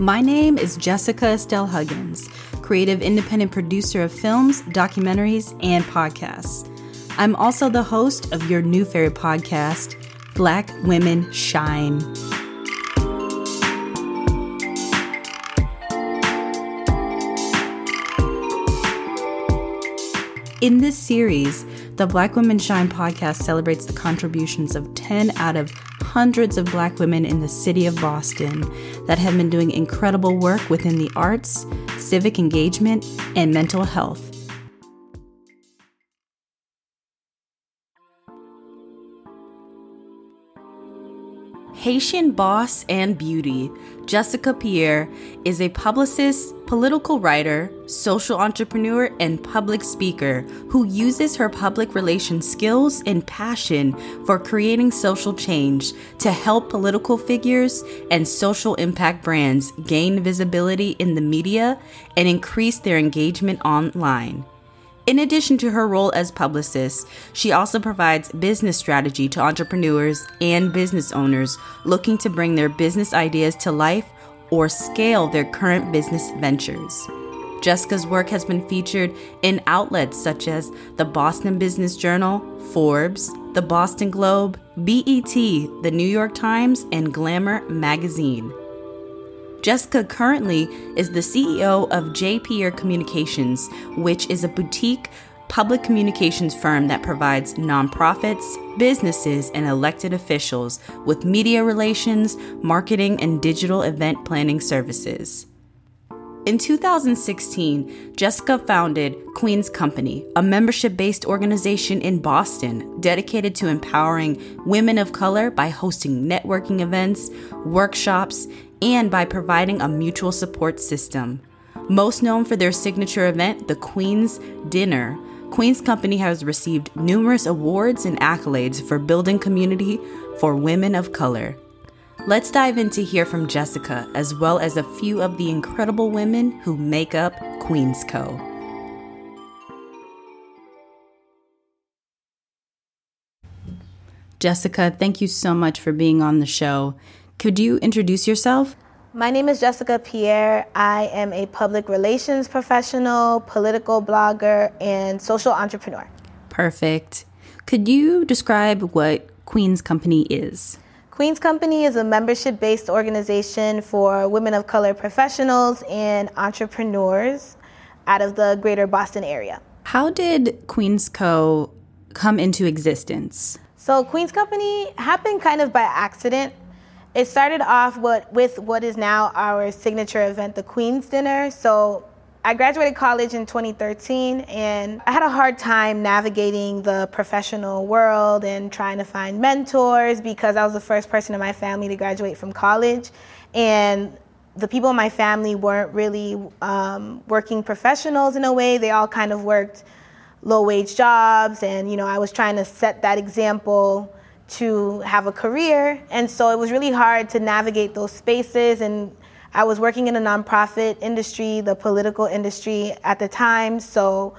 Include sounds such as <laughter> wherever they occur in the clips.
My name is Jessica Estelle Huggins, creative independent producer of films, documentaries, and podcasts. I'm also the host of your new favorite podcast, Black Women Shine. In this series, the Black Women Shine podcast celebrates the contributions of 10 out of hundreds of black women in the city of Boston that have been doing incredible work within the arts, civic engagement, and mental health. Haitian boss and beauty, Jessica Pierre is a publicist, political writer, social entrepreneur, and public speaker who uses her public relations skills and passion for creating social change to help political figures and social impact brands gain visibility in the media and increase their engagement online. In addition to her role as publicist, she also provides business strategy to entrepreneurs and business owners looking to bring their business ideas to life or scale their current business ventures. Jessica's work has been featured in outlets such as the Boston Business Journal, Forbes, the Boston Globe, BET, the New York Times, and Glamour magazine. Jessica currently is the CEO of J. Communications, which is a boutique public communications firm that provides nonprofits, businesses, and elected officials with media relations, marketing, and digital event planning services. In 2016, Jessica founded Queen's Company, a membership based organization in Boston dedicated to empowering women of color by hosting networking events, workshops, and by providing a mutual support system. Most known for their signature event, the Queen's Dinner, Queen's Company has received numerous awards and accolades for building community for women of color. Let's dive in to hear from Jessica, as well as a few of the incredible women who make up Queen's Co. Jessica, thank you so much for being on the show. Could you introduce yourself? My name is Jessica Pierre. I am a public relations professional, political blogger, and social entrepreneur. Perfect. Could you describe what Queen's Company is? Queen's Company is a membership based organization for women of color professionals and entrepreneurs out of the greater Boston area. How did Queen's Co. come into existence? So, Queen's Company happened kind of by accident. It started off what, with what is now our signature event, the Queen's Dinner. So I graduated college in 2013 and I had a hard time navigating the professional world and trying to find mentors because I was the first person in my family to graduate from college. And the people in my family weren't really um, working professionals in a way. They all kind of worked low wage jobs. And, you know, I was trying to set that example to have a career. And so it was really hard to navigate those spaces. And I was working in the nonprofit industry, the political industry at the time. So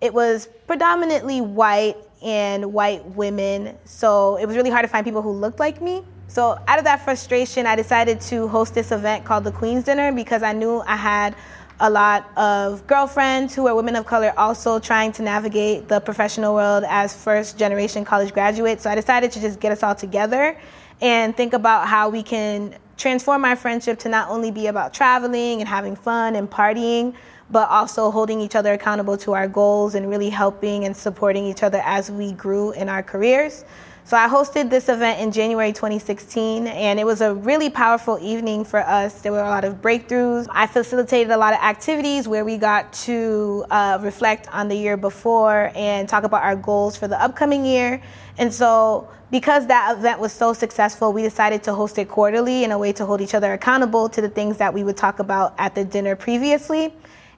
it was predominantly white and white women. So it was really hard to find people who looked like me. So out of that frustration, I decided to host this event called the Queen's Dinner because I knew I had a lot of girlfriends who are women of color also trying to navigate the professional world as first generation college graduates. So I decided to just get us all together and think about how we can transform our friendship to not only be about traveling and having fun and partying, but also holding each other accountable to our goals and really helping and supporting each other as we grew in our careers. So I hosted this event in January 2016, and it was a really powerful evening for us. There were a lot of breakthroughs. I facilitated a lot of activities where we got to uh, reflect on the year before and talk about our goals for the upcoming year. And so, because that event was so successful, we decided to host it quarterly in a way to hold each other accountable to the things that we would talk about at the dinner previously.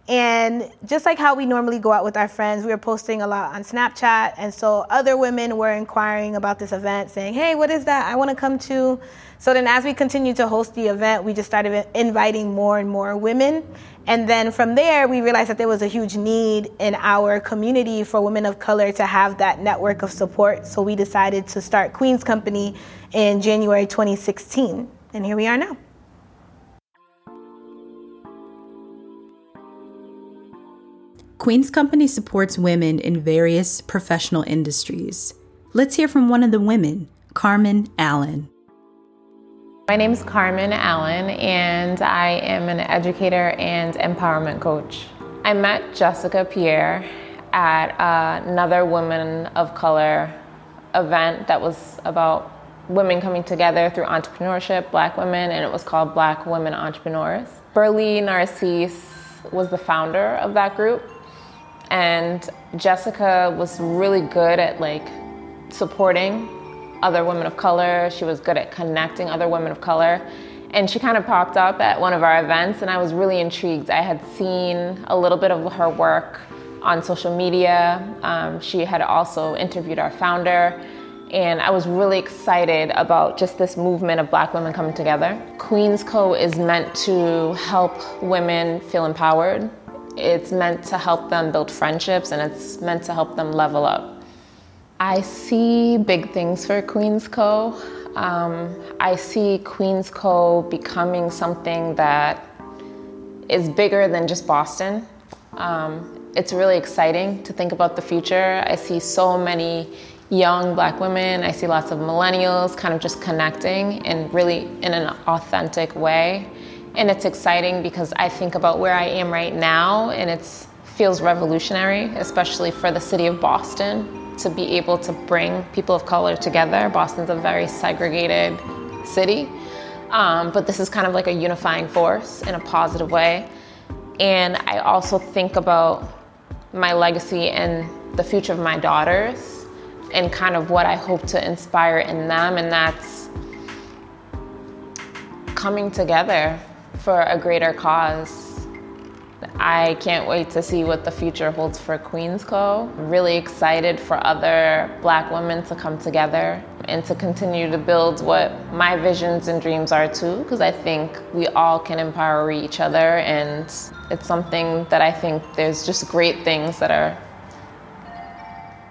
And just like how we normally go out with our friends, we were posting a lot on Snapchat. And so other women were inquiring about this event, saying, hey, what is that? I want to come to. So then, as we continued to host the event, we just started inviting more and more women. And then from there, we realized that there was a huge need in our community for women of color to have that network of support. So we decided to start Queen's Company in January 2016. And here we are now. Queen's Company supports women in various professional industries. Let's hear from one of the women, Carmen Allen. My name is Carmen Allen, and I am an educator and empowerment coach. I met Jessica Pierre at another Women of Color event that was about women coming together through entrepreneurship, black women, and it was called Black Women Entrepreneurs. Burley Narcisse was the founder of that group, and Jessica was really good at like supporting other women of color. She was good at connecting other women of color. And she kind of popped up at one of our events, and I was really intrigued. I had seen a little bit of her work on social media. Um, she had also interviewed our founder, and I was really excited about just this movement of black women coming together. Queens Co is meant to help women feel empowered. It's meant to help them build friendships, and it's meant to help them level up. I see big things for Queens Co. Um, I see Queens Co. becoming something that is bigger than just Boston. Um, it's really exciting to think about the future. I see so many young black women, I see lots of millennials kind of just connecting and really in an authentic way. And it's exciting because I think about where I am right now and it feels revolutionary, especially for the city of Boston to be able to bring people of color together. Boston's a very segregated city, um, but this is kind of like a unifying force in a positive way. And I also think about my legacy and the future of my daughters and kind of what I hope to inspire in them, and that's coming together for a greater cause I can't wait to see what the future holds for Queens Co. Really excited for other black women to come together and to continue to build what my visions and dreams are too, because I think we all can empower each other and it's something that I think there's just great things that are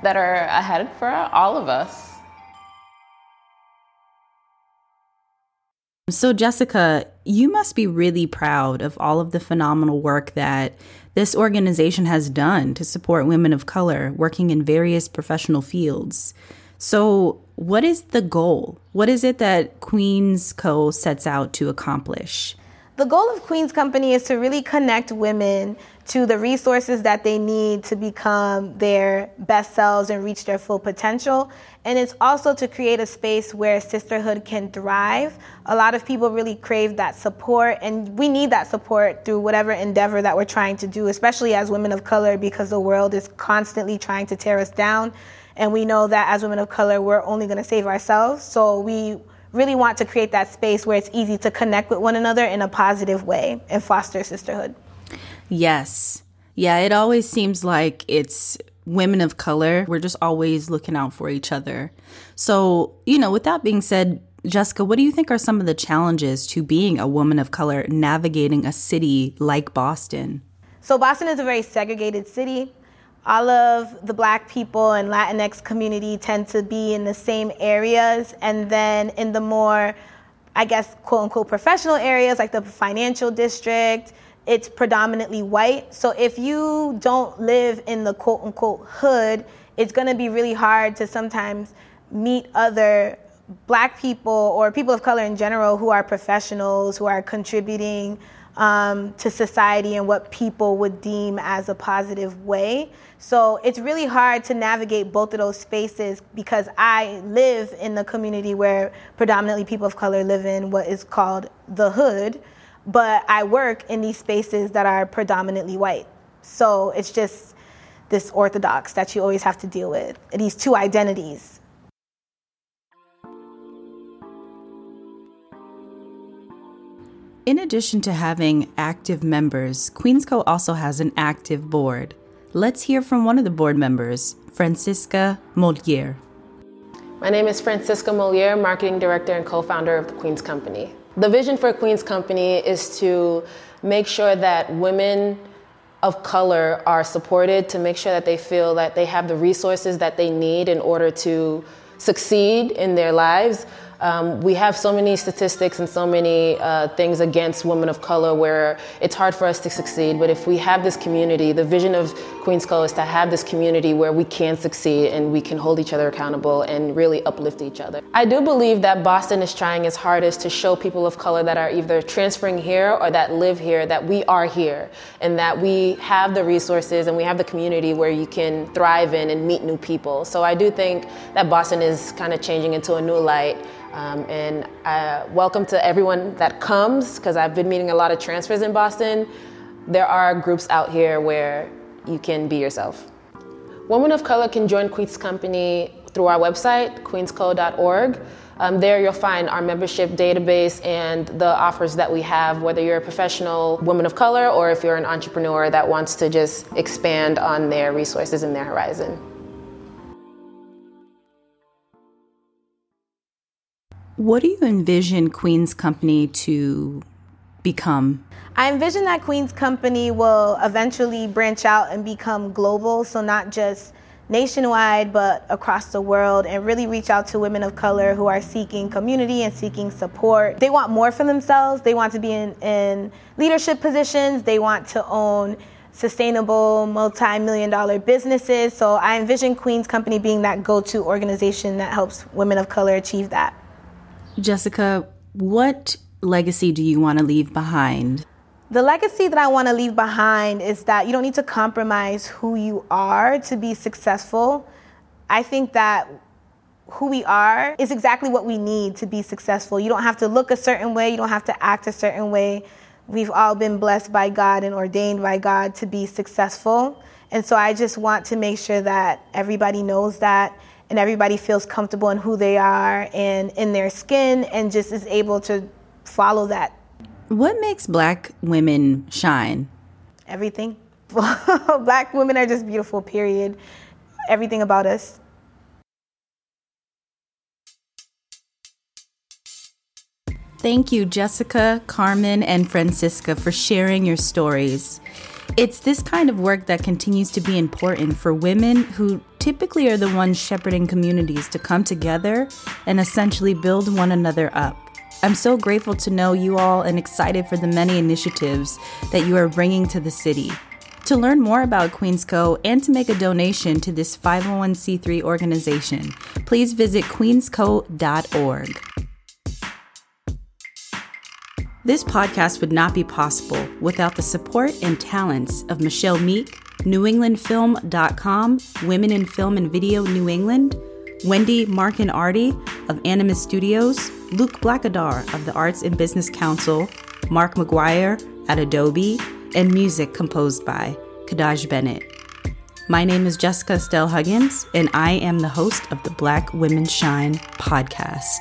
that are ahead for all of us. So, Jessica, you must be really proud of all of the phenomenal work that this organization has done to support women of color working in various professional fields. So, what is the goal? What is it that Queens Co. sets out to accomplish? The goal of Queens Company is to really connect women to the resources that they need to become their best selves and reach their full potential. And it's also to create a space where sisterhood can thrive. A lot of people really crave that support, and we need that support through whatever endeavor that we're trying to do, especially as women of color, because the world is constantly trying to tear us down. And we know that as women of color, we're only going to save ourselves. So we really want to create that space where it's easy to connect with one another in a positive way and foster sisterhood. Yes. Yeah, it always seems like it's women of color. We're just always looking out for each other. So, you know, with that being said, Jessica, what do you think are some of the challenges to being a woman of color navigating a city like Boston? So, Boston is a very segregated city. All of the black people and Latinx community tend to be in the same areas. And then in the more, I guess, quote unquote, professional areas like the financial district, it's predominantly white. So if you don't live in the quote unquote hood, it's going to be really hard to sometimes meet other black people or people of color in general who are professionals, who are contributing um, to society and what people would deem as a positive way. So it's really hard to navigate both of those spaces because I live in the community where predominantly people of color live in what is called the hood but I work in these spaces that are predominantly white. So it's just this orthodox that you always have to deal with, these two identities. In addition to having active members, Queensco also has an active board. Let's hear from one of the board members, Francisca Moliere. My name is Francisca Moliere, Marketing Director and co founder of the Queens Company. The vision for Queen's Company is to make sure that women of color are supported, to make sure that they feel that they have the resources that they need in order to succeed in their lives. Um, we have so many statistics and so many uh, things against women of color where it's hard for us to succeed. But if we have this community, the vision of Queens Co is to have this community where we can succeed and we can hold each other accountable and really uplift each other. I do believe that Boston is trying its hardest to show people of color that are either transferring here or that live here that we are here and that we have the resources and we have the community where you can thrive in and meet new people. So I do think that Boston is kind of changing into a new light. Um, and uh, welcome to everyone that comes because I've been meeting a lot of transfers in Boston. There are groups out here where you can be yourself. Women of color can join Queens Company through our website, queensco.org. Um, there you'll find our membership database and the offers that we have, whether you're a professional woman of color or if you're an entrepreneur that wants to just expand on their resources and their horizon. What do you envision Queen's Company to become? I envision that Queen's Company will eventually branch out and become global, so not just nationwide, but across the world, and really reach out to women of color who are seeking community and seeking support. They want more for themselves. They want to be in, in leadership positions. They want to own sustainable multi-million dollar businesses. So I envision Queen's Company being that go-to organization that helps women of color achieve that. Jessica, what legacy do you want to leave behind? The legacy that I want to leave behind is that you don't need to compromise who you are to be successful. I think that who we are is exactly what we need to be successful. You don't have to look a certain way, you don't have to act a certain way. We've all been blessed by God and ordained by God to be successful. And so I just want to make sure that everybody knows that and everybody feels comfortable in who they are and in their skin and just is able to follow that what makes black women shine? Everything. <laughs> black women are just beautiful, period. Everything about us. Thank you, Jessica, Carmen, and Francisca, for sharing your stories. It's this kind of work that continues to be important for women who typically are the ones shepherding communities to come together and essentially build one another up. I'm so grateful to know you all and excited for the many initiatives that you are bringing to the city. To learn more about Queensco and to make a donation to this 501c3 organization, please visit queensco.org. This podcast would not be possible without the support and talents of Michelle Meek, NewEnglandFilm.com, Women in Film and Video New England, Wendy Markin-Arty of Animus Studios, Luke Blackadar of the Arts and Business Council, Mark McGuire at Adobe, and music composed by Kadahj Bennett. My name is Jessica Estelle Huggins, and I am the host of the Black Women Shine podcast.